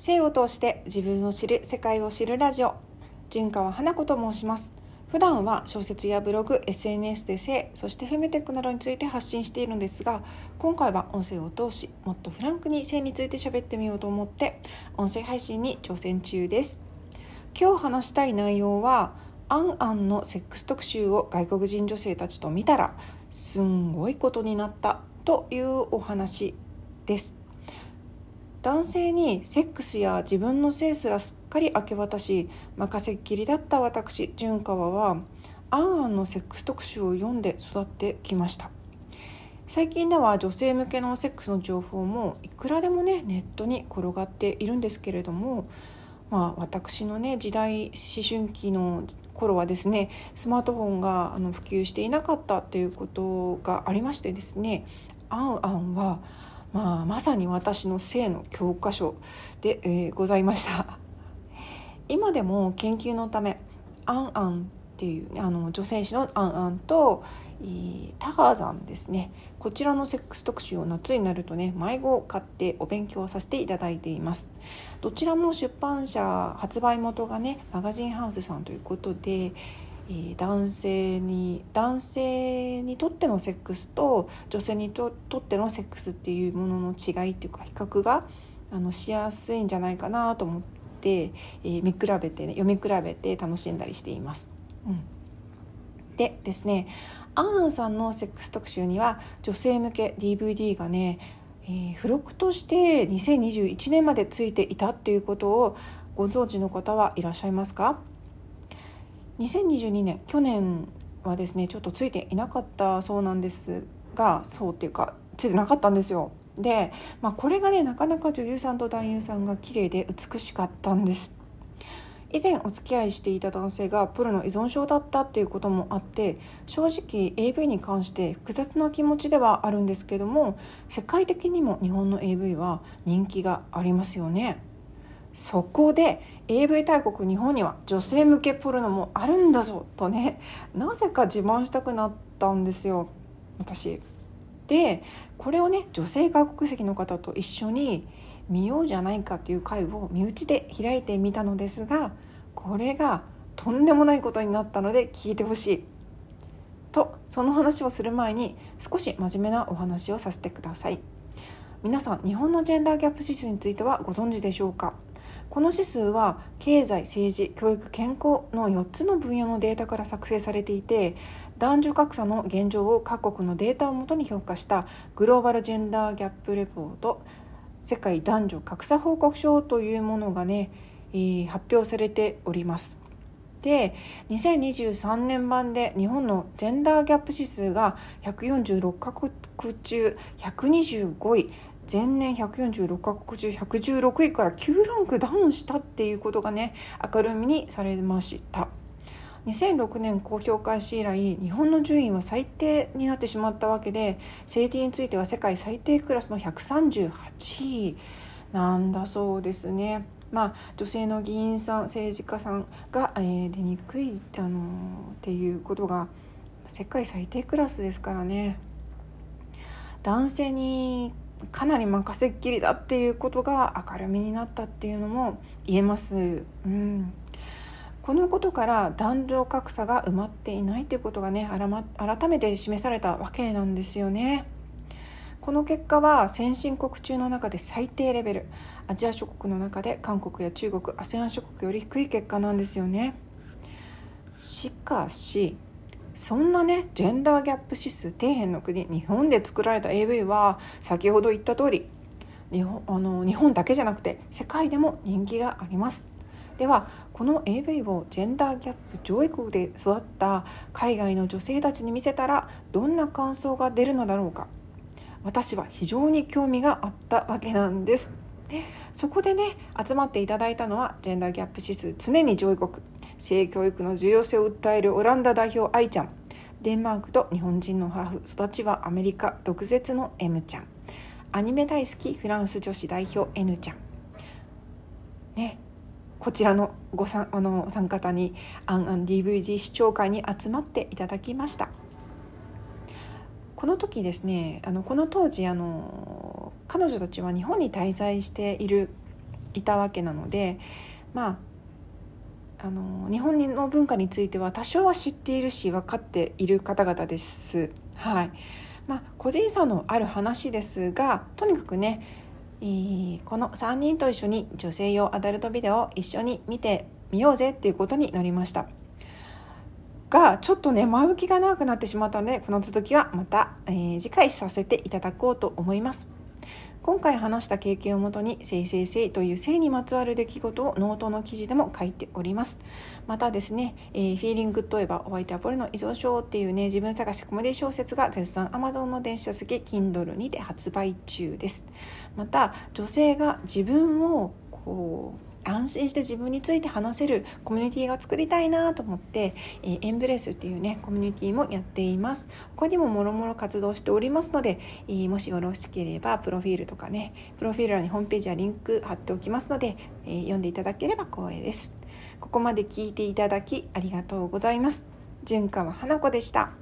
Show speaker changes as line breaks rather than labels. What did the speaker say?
性を通して自分を知る世界を知るラジオ。純川花子と申します。普段は小説やブログ SNS で性そしてフェムテックなどについて発信しているんですが今回は音声を通しもっとフランクに性について喋ってみようと思って音声配信に挑戦中です。今日話したい内容はアンアンのセックス特集を外国人女性たちと見たらすんごいことになったというお話です。男性にセックスや自分の性すらすっかり明け渡し任せっきりだった私純川は「アンアン」のセックス特集を読んで育ってきました。最近では女性向けのセックスの情報もいくらでもねネットに転がっているんですけれどもまあ私のね時代思春期の頃はですねスマートフォンがあの普及していなかったということがありましてですね「アンアン」はまあ、まさに私の性の教科書で、えー、ございました。今でも研究のためアンアンっていうあの女性誌のアンアンとタガーザンですね。こちらのセックス特集を夏になるとね迷子を買ってお勉強させていただいています。どちらも出版社発売元がねマガジンハウスさんということでえ男性に男性にとってのセックスと女性にとってのセックスっていうものの違いっていうか比較があのしやすいんじゃないかなと思って、えー、見比べて、ね、読み比べて楽しんだりしています。うん、でですねアーンさんのセックス特集には女性向け DVD がね、えー、付録として2021年までついていたっていうことをご存知の方はいらっしゃいますか？2022年去年はですねちょっとついていなかったそうなんですがそうっていうかついてなかったんですよ。で、まあ、これがねなかなか女優さんと男優さんが綺麗で美しかったんです。以前お付き合いしていた男性がプロの依存症だったっていうこともあって正直 AV に関して複雑な気持ちではあるんですけども世界的にも日本の AV は人気がありますよね。そこで AV 大国日本には女性向けポルノもあるんだぞとねなぜか自慢したくなったんですよ私。でこれをね女性外国籍の方と一緒に見ようじゃないかっていう会を身内で開いてみたのですがこれがとんでもないことになったので聞いてほしい。とその話をする前に少し真面目なお話をさせてください。皆さん日本のジェンダーギャップ指数についてはご存知でしょうか？この指数は経済政治教育健康の4つの分野のデータから作成されていて男女格差の現状を各国のデータをもとに評価したグローバルジェンダーギャップレポート世界男女格差報告書というものがね、えー、発表されております。で2023年版で日本のジェンダーギャップ指数が146カ国中125位前年146カ国中116位から9ランクダウンしたっていうことがね明るみにされました。2006年公表開始以来日本の順位は最低になってしまったわけで政治については世界最低クラスの138位。なんだそうですね。まあ、女性の議員さん政治家さんが、えー、出にくい、あのー、っていうことが世界最低クラスですからね。男性にかなり任せっきりだっていうことが明るみになったっていうのも言えます。うんこのことから男女格差が埋まっていないということがね改めて示されたわけなんですよね。この結果は先進国中の中で最低レベルアジア諸国の中で韓国や中国 ASEAN 諸国より低い結果なんですよね。しかしそんなねジェンダーギャップ指数底辺の国日本で作られた AV は先ほど言った通り日本あの日本だけじゃなくて世界でも人気があります。ではこの AV をジェンダーギャップ上位国で育った海外の女性たちに見せたらどんな感想が出るのだろうか。私は非常に興味があったわけなんです。そこでね集まっていただいたのはジェンダーギャップ指数常に上位国。性教育の重要性を訴えるオランダ代表愛ちゃん。デンマークと日本人のハーフ育ちはアメリカ毒舌の M ちゃん。アニメ大好きフランス女子代表 N ちゃん。ね。こちらのごさあの参加方に「アンアン DVD 視聴会」に集まっていただきました。この時ですねあのこの当時あの彼女たちは日本に滞在しているいたわけなのでまああの日本の文化については多少は知っているし分かっている方々です。はいまあ、個人差のある話ですがとにかくね、え、この3人と一緒に女性用アダルトビデオを一緒に見てみようぜっていうことになりました。がちょっとね前置きが長くなってしまったのでこの続きはまた、えー、次回させていただこうと思います今回話した経験をもとに性性性という性にまつわる出来事をノートの記事でも書いております。またですね、えー、フィーリングといえばお相手はポルノ依存症っていうね自分探しコメディ小説が絶賛 Amazon の電子書籍 Kindle にて発売中です。また女性が自分をこう安心して自分について話せるコミュニティが作りたいなと思って、えー、エンブレスっていうねコミュニティもやっています。他にももろもろ活動しておりますので、えー、もしよろしければプロフィールとかねプロフィール欄にホームページやリンク貼っておきますので、えー、読んでいただければ光栄です。ここまで聞いていただきありがとうございます。純川花子でした。